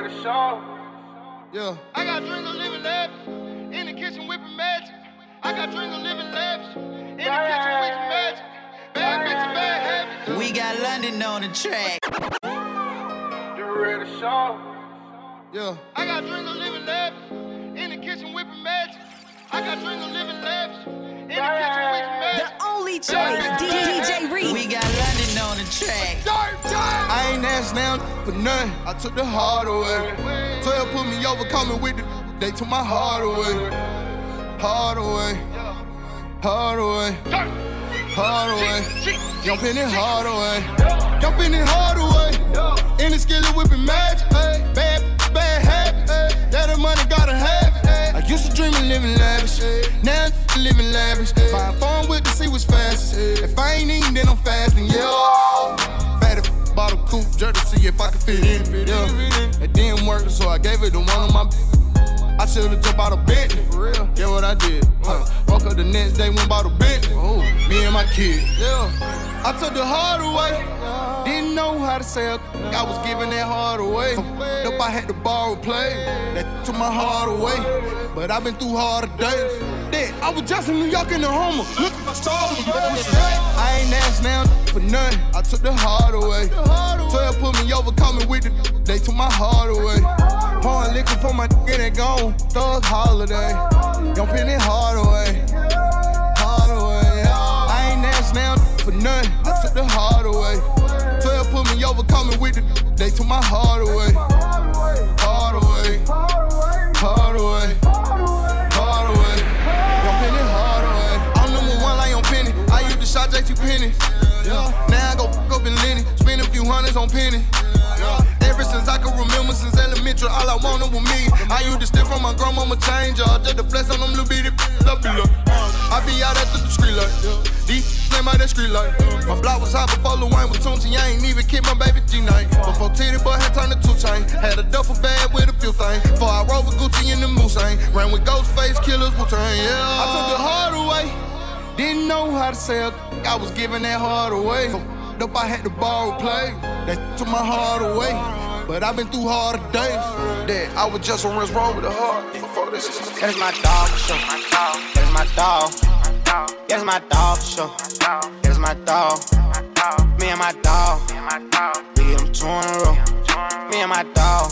ready to show. Yeah. I got dreams of living lavish. In the kitchen whipping magic. I got dreams of living lavish. In the kitchen whipping magic. Bad bitch, bad habits. We got London on the track. You ready to show? Yeah. I got dreams of living lavish. In the kitchen whipping magic. I got dreams of living lavish. In the kitchen whipping magic. The only choice, DJ track. I ain't asked now for nothing. I took the heart away. 12 put me over, coming with the. They took my heart away. Heart away. Heart away. Heart away. Jump in it hard away. Jump in it hard away. In the skillet whipping magic. Bad, bad habits. ay. That the money gotta have it. I used to dream of living lavish. Now I'm living lavish. Buy a phone with to see what's fast. If I ain't eating, then I'm fasting. Yeah. Fat if bought a coupe just to see if I could fit in. Yeah. It didn't work, so I gave it to one of my. I should've jumped out of Bentley. For real. Yeah, what I did. Huh. Woke up the next day, went bought a Bentley. Oh, me and my kid. Yeah. I took the heart away. Didn't know how to say it. I was giving that heart away. Up, I had to borrow play. That took my heart away. But I've been through harder days. I was just in New York in the Stars. I ain't asked now for nothing. I took the heart away. 12 put me over, coming with the. They took my heart away. Pouring liquor for my nigga that gone. Thug holiday. Don't pin it hard away. Hard away. I ain't asked now for nothing. I took the heart away. 12 put me over, coming with the. They took my heart away. Penny. Now I go fuck up in Lenny. Spend a few hundreds on Penny. Ever since I can remember, since elementary, all I wanted was me. I used to steal from my grandmama change, y'all. Just to flex on them little bitty up. I be out at the street light. These name out that street light. My block was hot before Lil Wayne was Tunechi. I ain't even kick my baby G night. Before Titty Boy had turned to two chain. Had a duffel bag with a few things. Before I rode with Gucci in the Mulsanne. Ran with Ghostface Killers, Wu Tang, yeah. I took the heart away. Didn't know how to say it. I was giving that heart away. So up, I had to borrow play. That took my heart away. But I've been through harder days. That I was just on Rinse Road with a heart. That's my dog for. That's my dog. That's my dog for. That's my dog. Me and my dog. We get them two in a row. Me and my dog.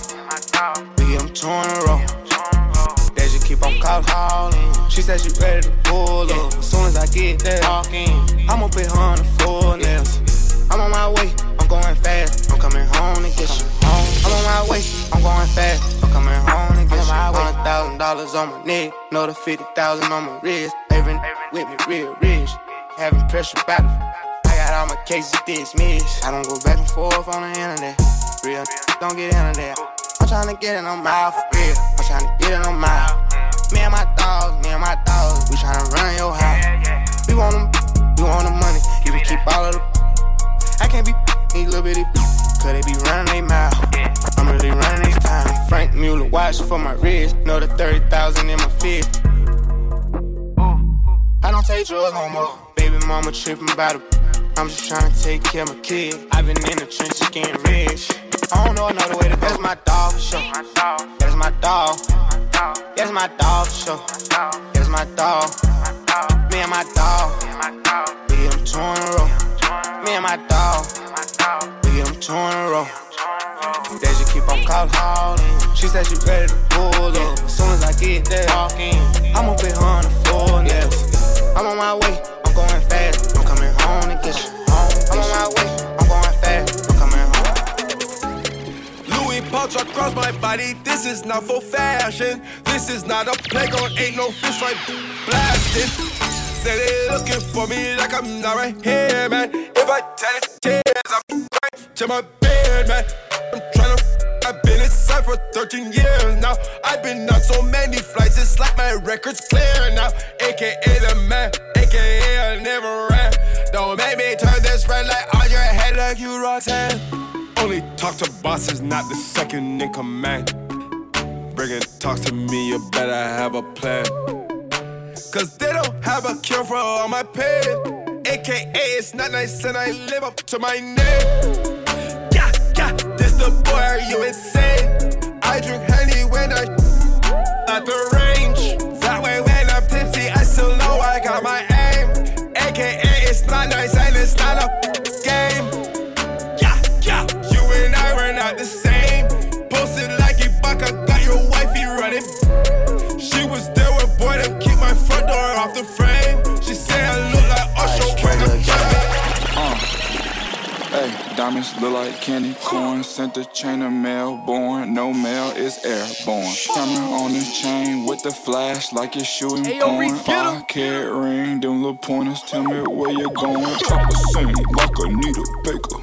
We get them two in a row. Keep on calling. She said she ready to pull up. As soon as I get there, walking, I'ma put her on the floor nails. I'm on my way, I'm going fast. I'm coming home to get you. I'm on my way, I'm going fast. I'm coming home to get you. Hundred thousand dollars on my neck, another fifty thousand on my wrist. Every with me real rich, having pressure battle. I got all my cases dismissed. I don't go back and forth on the internet. Real don't get into that. I'm tryna get it on my for real. I'm tryna get it on my. Me and my dogs, me and my dogs, we tryna run your house. We want them, we want the money. You can keep all of the. I can't be these little bitty, cause they be running they mouth. I'm really running this time. Franck Muller watch for my wrist. Know the 30,000 in my fist. I don't take drugs no more. Baby mama tripping about it. I'm just trying to take care of my kid. I've been in the trenches getting rich. I don't know another way to That's my dog for sure. That's my dog. That's my dog sure. That's my dog. Me and my dog. We get them two in a row. Me and my dog. We get them two in a row. They just keep on calling. She said she ready to pull up. As soon as I get there, I'ma put her on the floor nails. I'm on my way, I'm going fast. I'm coming home to get you across my body. This is not for fashion. This is not a playground. Ain't no fish right blasting. Say they looking for me like I'm not right here, man. If I tell it tears, I'm right to my bed, man. I'm tryna. I've been inside for 13 years now. I've been on so many flights, it's like my record's clear now. AKA the man, AKA I never ran. Don't make me turn this red light on your head like you Roxanne. Only talk to bosses, not the second in command. Bringing talks to me, you better have a plan. Cause they don't have a cure for all my pain. AKA, it's not nice and I live up to my name. Yeah, yeah, this the boy, are you insane? I drink honey when I. At the diamonds look like candy corn. Sent the chain of mail born. No mail is airborne. Camera on this chain with the flash like it's shooting porn. Five carat ring, them little pointers tell me where you're going. Chopper sing like a needle baker.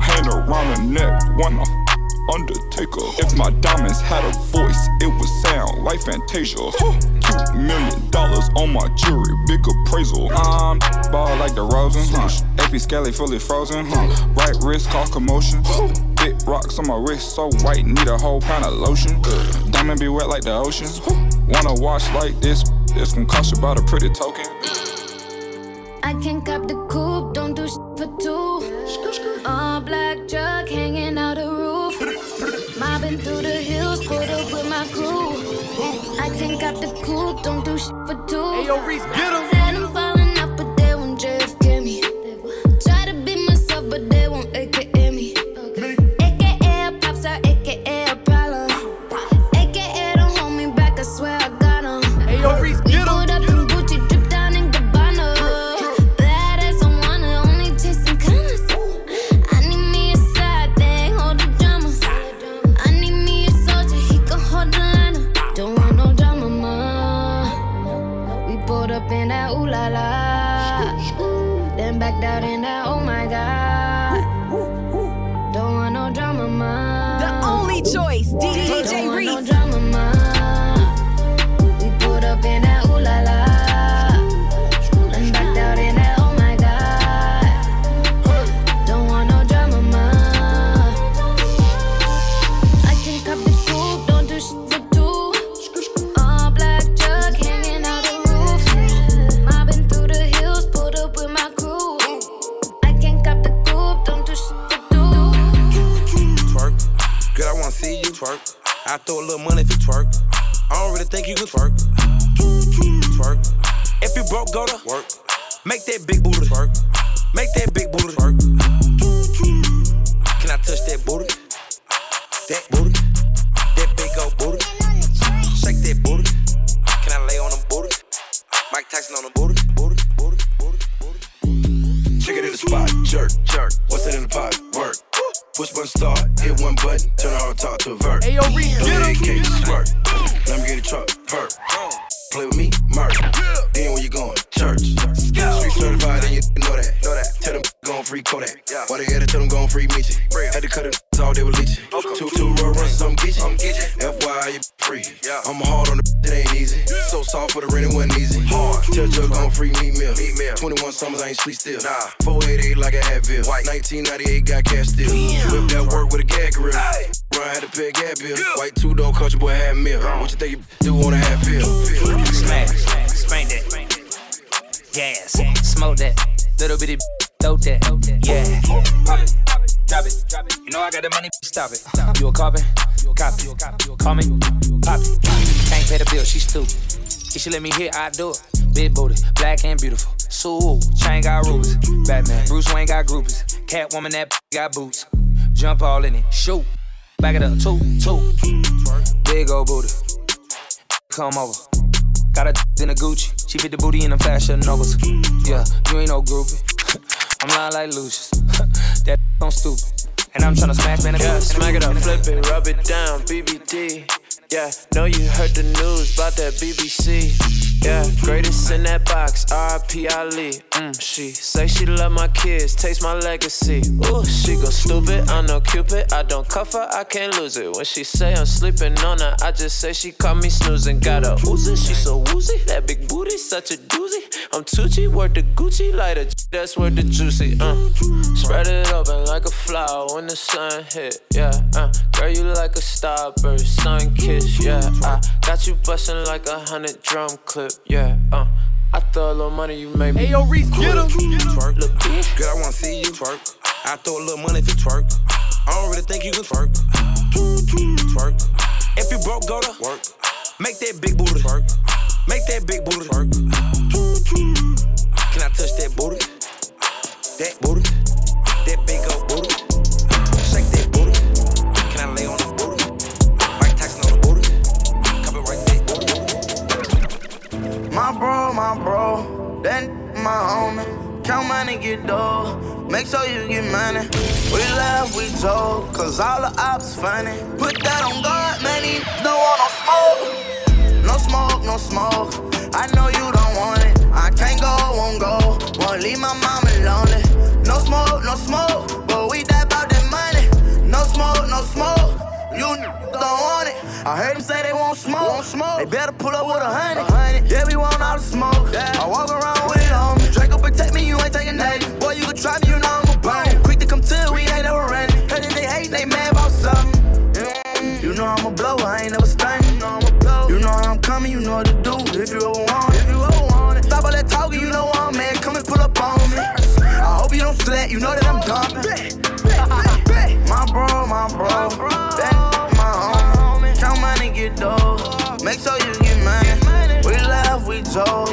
Hand around the neck, wanna Undertaker. If my diamonds had a voice, it would sound like Fantasia. Two million dollars on my jewelry, big appraisal. I'm ball like the Rosen, huh? AP Skelly fully frozen, huh? Right wrist cause commotion. Big rocks on my wrist, so white, need a whole pound of lotion. Diamond be wet like the ocean. Wanna wash like this? This gon' cost you about a pretty token. I can't cop the coupe, don't do shit for two. All black truck hanging out the roof. Mobbing through the hills, put up with don't do shit for two. Hey, yo, Reese, get him. Push button start, hit one button, turn on talk to a vert. Hey, yo, Reese, get him. Squirt. Let me get a truck, perk. Play with me, murk. Then where you going? Church. Street certified, and you know that. Know that. Tell them gon' free Kodak. Why they had to tell them gon' free Meechie? Had to cut it all they were leeching. Two, two roll runs, I'm Geechee. FYI, you free. I'm hard on the it ain't easy. So soft for the rent, it wasn't easy. Hard. Tell Chuck gon' free meat meal. 21 summers, I ain't sleep still. Nah. 488 like a Advil. 1998 got cash still. Whip that work with a gag grill. Run had to pay a gap bill. White two door country boy had meal. What you think you do on a half bill? Smash, spank that. Gas, smoke that. Little bitty throw that. Yeah. Pop it, drop it. You know I got the money, stop it. You a carbon? Copy. You a copy call me, pop it. Can't pay the bill, she stupid. If she let me hit, I do it. Big booty, black and beautiful. Sue, chain got rubies. Batman, Bruce Wayne got groupies. Catwoman, that got boots. Jump all in it, shoot. Back it up, two, two. Big old booty. Come over. Got a in a Gucci. She fit the booty in them fashion novas. Yeah, you ain't no groupie. I'm lying like Lucius. that on stupid. And I'm tryna smash man. Yeah, smack it up, flip it, rub it down, BBD. Yeah, know you heard the news about that BBC. Yeah, greatest in that box, RIP Ali. Mm, she say she love my kids, taste my legacy. Ooh, she go stupid, I'm no cupid. I don't cuff her, I can't lose it. When she say I'm sleeping on her, I just say she caught me snoozing. Got a Uzi, she so woozy. That big booty, such a doozy. I'm too Tucci, worth the Gucci, like a that's worth the juicy. Uh, spread it open like a flower when the sun hit. Yeah, uh, girl, you like a starburst, sun kiss. Yeah, I got you bustin' like a hundred drum clip. Yeah, uh. I throw a little money, you make me. Hey, yo, Reese, get him. Twerk. Look, girl, I wanna see you twerk. I throw a little money if you twerk. I don't really think you can twerk. Twerk. If you broke, go to work. Make that big booty twerk. Make that big booty twerk. Can I touch that booty? That booty? That big old booty? Shake that booty? Can I lay on the booty? Mike Tyson on the booty? Copyright that booty? My bro, my bro, that my homie. Count money, get dough. Make sure you get money. We laugh, we joke, cause all the ops funny. Put that on God man, he don't want no smoke. No smoke, no smoke. I know you don't want go, won't go. Won't leave my mama lonely. No smoke, no smoke. But we die about that money. No smoke, no smoke. You don't want it. I heard them say they won't smoke. Won't smoke. They better pull up with a hundred. Yeah, we want all the smoke. Yeah. I walk around with it on me. Draco protect me, you ain't taking nothing. Boy, you can try me, you know I'm Sweat, you know that I'm dumping. My bro, my bro, that my homie. Count money, get dough. Make sure you get money. We laugh, we joke,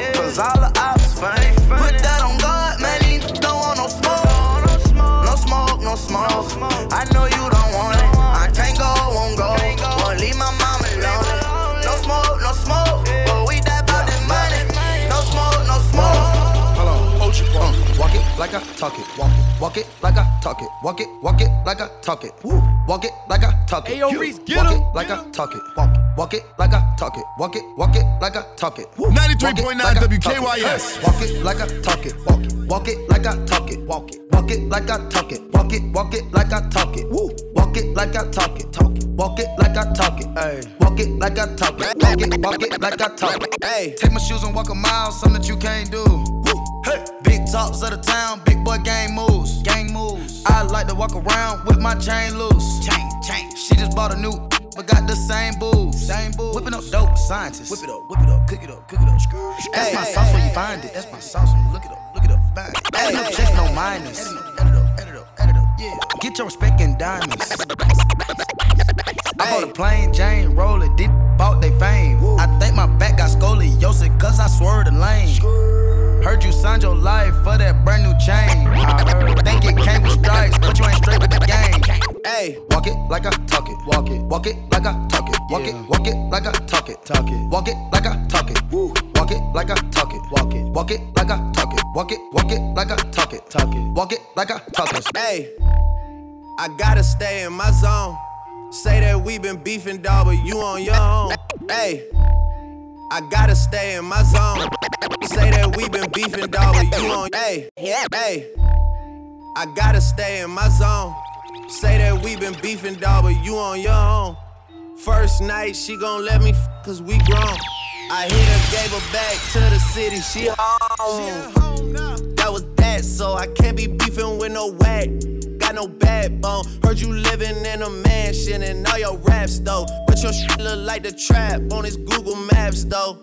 talk it. Walk it, walk it like I talk it. Walk it, walk it like I talk it. Woo. Walk it like I talk it. Ayo, Reese, get walk him, it like I talk it. Walk it, walk it like I talk it. Walk it, walk it like I talk it. Woo. 93.9 Walk it like I talk it. WKYS. Walk it like I talk it. Walk it, walk it like I talk it. Walk it, walk it like I talk it. Walk it, walk it like I talk it. Woo. Walk it like I talk it. Talk it. Walk it like I talk it. Ay. Walk it like I talk it. Walk it, walk it like I talk it. Hey, take my shoes and walk a mile, something that you can't do. Hey. Big talks of the town, big boy gang moves. Gang moves. I like to walk around with my chain loose. Chain, chain. She just bought a new, but got the same booze. Same booze. Whipping up dope, scientists. Whip it up, whip it up, cook it up, cook it up. That's Hey, my hey, sauce when hey, you find it. That's my sauce when you look it up, look it up, find it. Hey, no checks, no minus. Edit up, edit up, edit up, edit up, yeah. Get your respect in diamonds. I bought a plain Jane roller, did bought they fame. I think my back got scoliosis, cause I swerved the lane. Heard you signed your life for that brand new chain. I heard, think it came with stripes, but you ain't straight with the game. Hey, walk it like I talk it. Walk it, walk it like I talk it. Walk it, walk it like I talk it. Talk it, walk it like I talk it. Woo. Walk it like I talk it. Walk it, walk it like I talk it. Walk it, walk it like I talk it. Talk it, walk it like I talk it. Hey, I gotta stay in my zone. Say that we been beefing, dog, but you on your own. Hey, I gotta stay in my zone. Say that we been beefing, dog, but you on. Hey, hey, I gotta stay in my zone. Say that we been beefing, dog, but you on your own. First night, she gon' let me f- cause we grown. I hit her, gave her back to the city, she home. That was that, so I can't be beefing with no whack. Got no backbone. Heard you living in a mansion and all your raps though. But your shit look like the trap on his Google Maps though.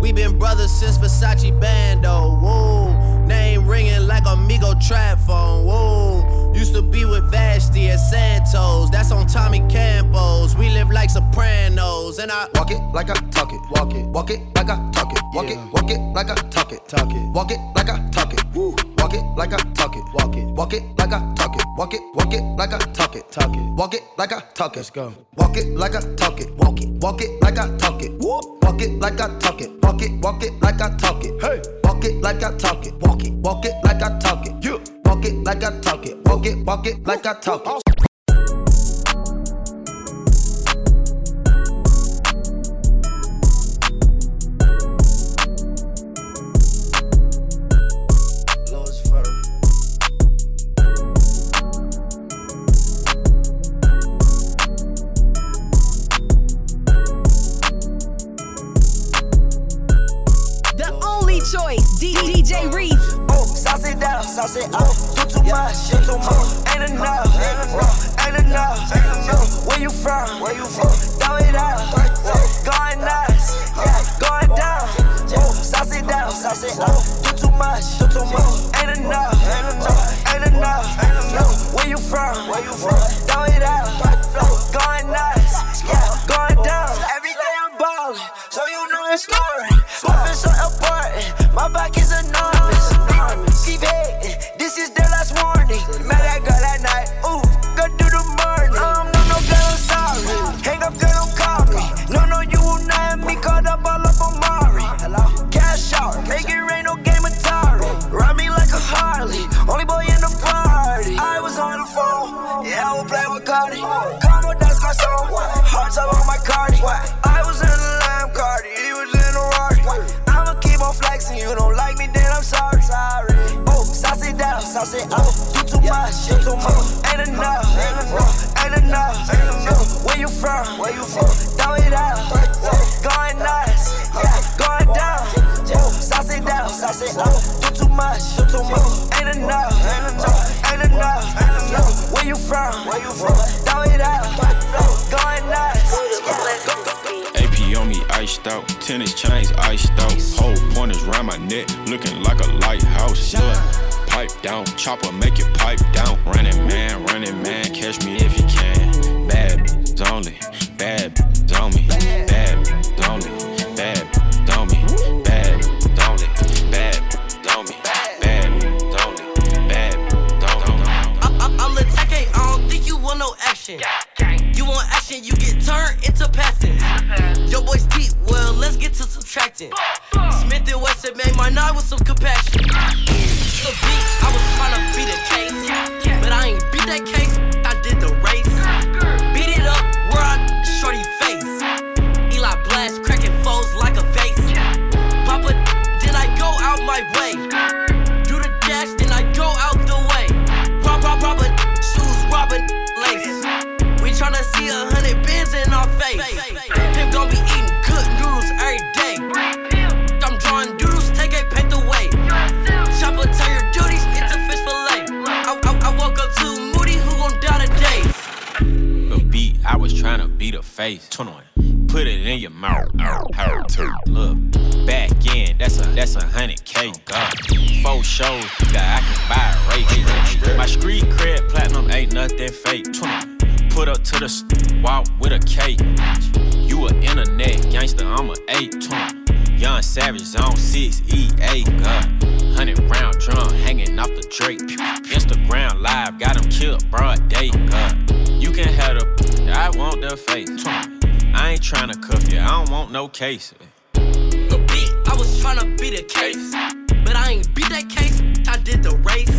We been brothers since Versace Bando. Whoa, name ringing like Amigo trap phone. Whoa, used to be with Vashtie at Santos. That's on Tommy Campos. We live like Sopranos, and I Walk it like I talk it. Walk it, walk it like I talk it. Walk it, walk it like I talk it. Talk it, walk it like I talk it. Woo. Walk it like I talk it. Walk it, walk it like I talk it. Walk it, walk it like I talk it. Talk it, walk it like I talk it. Let's go. Walk it like I talk it. Walk it, walk it like I talk it. Walk it like I talk it. Walk it, walk it like I talk it. Hey, walk it like I talk it. Walk it, walk it like I talk it. You walk it like I talk it. Walk it, walk it like I talk it. Iced out, tennis chains iced out. Whole pointers round my neck, looking like a lighthouse. Pipe down, chopper make it pipe down. Running man, running man, catch me if you I'm a 8. 21. Young Savage Zone 6 EA. gun. Hundred round drum hanging off the Drake. Instagram live got him killed broad day. God. You can have the, I want the face. I ain't tryna cuff you, I don't want no case. The beat, I was tryna beat a case. But I ain't beat that case, I did the race.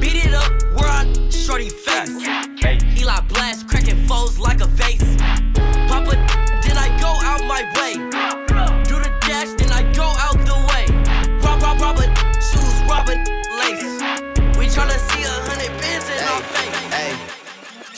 Beat it up, where I shorty face. Eli blast, cracking foes like a vase. Papa, then I go out my way.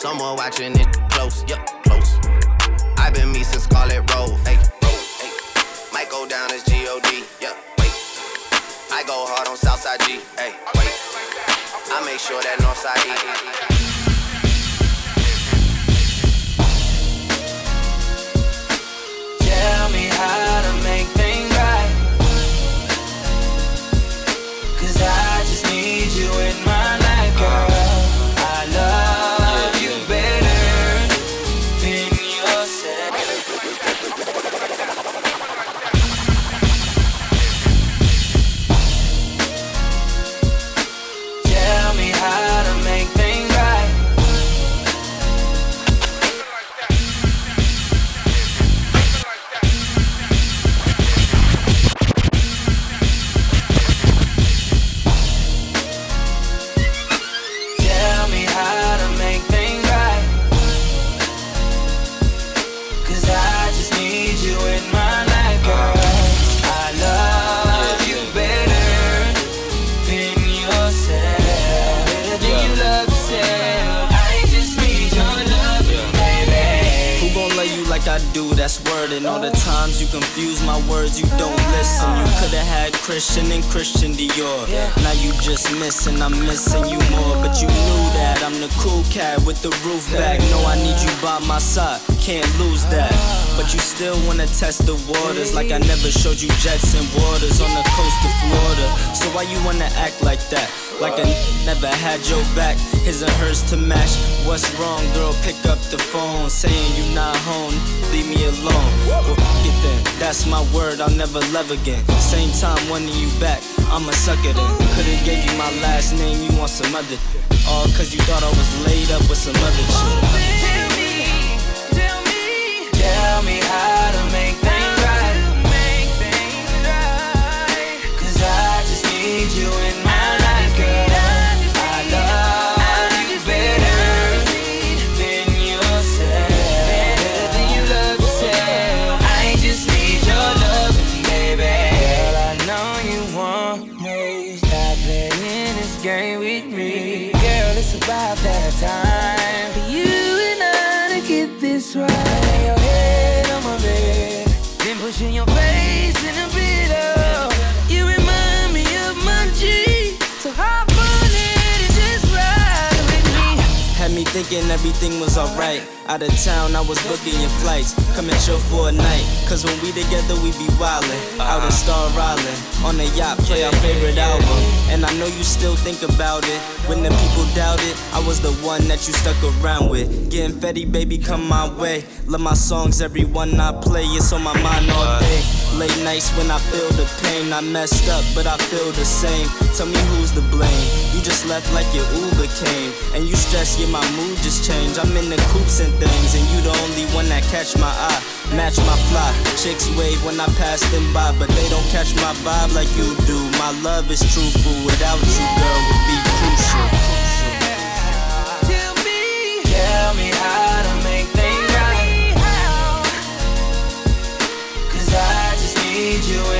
Someone watching it close, yup, close. I've been me since Scarlett Road, hey, road, hey. Might go down as G-O-D, yup, wait. I go hard on Southside G, hey, wait. I make sure that Northside E. Tell me how to make things right. Cause I do? That's word. And all the times you confuse my words, you don't listen. You could've had Christian and Christian Dior. Now you just missing, I'm missing you more. But you knew that I'm the cool cat with the roof back. No, I need you by my side. can't lose that. But you still wanna test the waters like I never showed you jets and waters on the coast of Florida. So why you wanna act like that? Like I never had your back, his and hers to match. What's wrong, girl? Pick up the phone, saying you not home, leave me alone. Well, f it then, that's my word, I'll never love again. Same time wanting you back, I'ma suck it in. Could've gave you my last name, you want some other. All cause you thought I was laid up with some other shit. Thinking everything was alright. Out of town, I was booking your flights. Come and chill for a night. Cause when we together, we be wildin'. Out in Star Island. On the yacht, play our favorite album. And I know you still think about it. When the people doubt it, I was the one that you stuck around with. Getting Fetty, baby, come my way. Love my songs, every one I play. It's on my mind all day. Late nights when I feel the pain. I messed up, but I feel the same. Tell me who's to blame. You just left like your Uber came. And you stress, yeah, my mood just changed. I'm in the coops and things, and you the only one that catch my eye. Match my fly. Chicks wave when I pass them by, but they don't catch my vibe like you do. My love is truthful. Without you, girl, would be crucial. Tell me, tell me how need you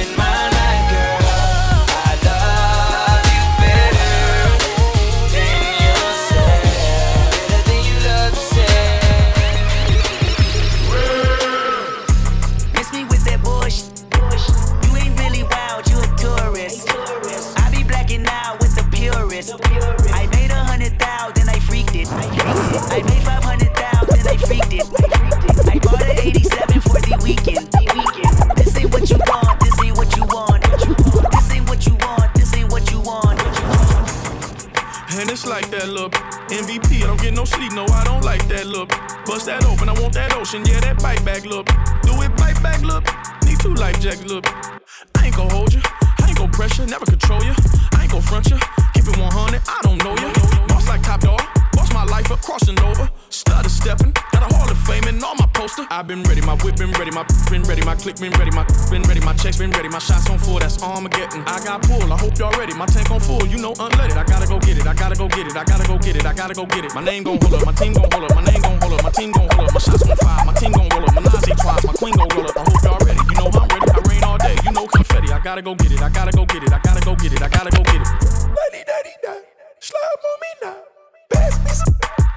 never control you. I ain't gon' front you, keep it 100, I don't know you. Boss like top dog, boss my life up, crossing over. Stutter stepping, got a Hall of Fame and all my poster. i been ready, my whip been ready, my been ready, my click been ready, my been ready, my checks been ready, my shots on full, that's Armageddon. I got pull, I hope y'all ready, my tank on full, you know unleaded. I gotta go get it, I gotta go get it, I gotta go get it, I gotta go get it. My name gon' hold up, my team gon' hold up, my name gon' hold up, my team gon' hold up, my shots on fire, my team gon' roll up, my Nazi twice, my queen gon' roll up. I hope y'all ready, gotta go get it, I gotta go get it, I gotta go get it, I gotta go get it. Lady, daddy, da, slide on me now, pass me some.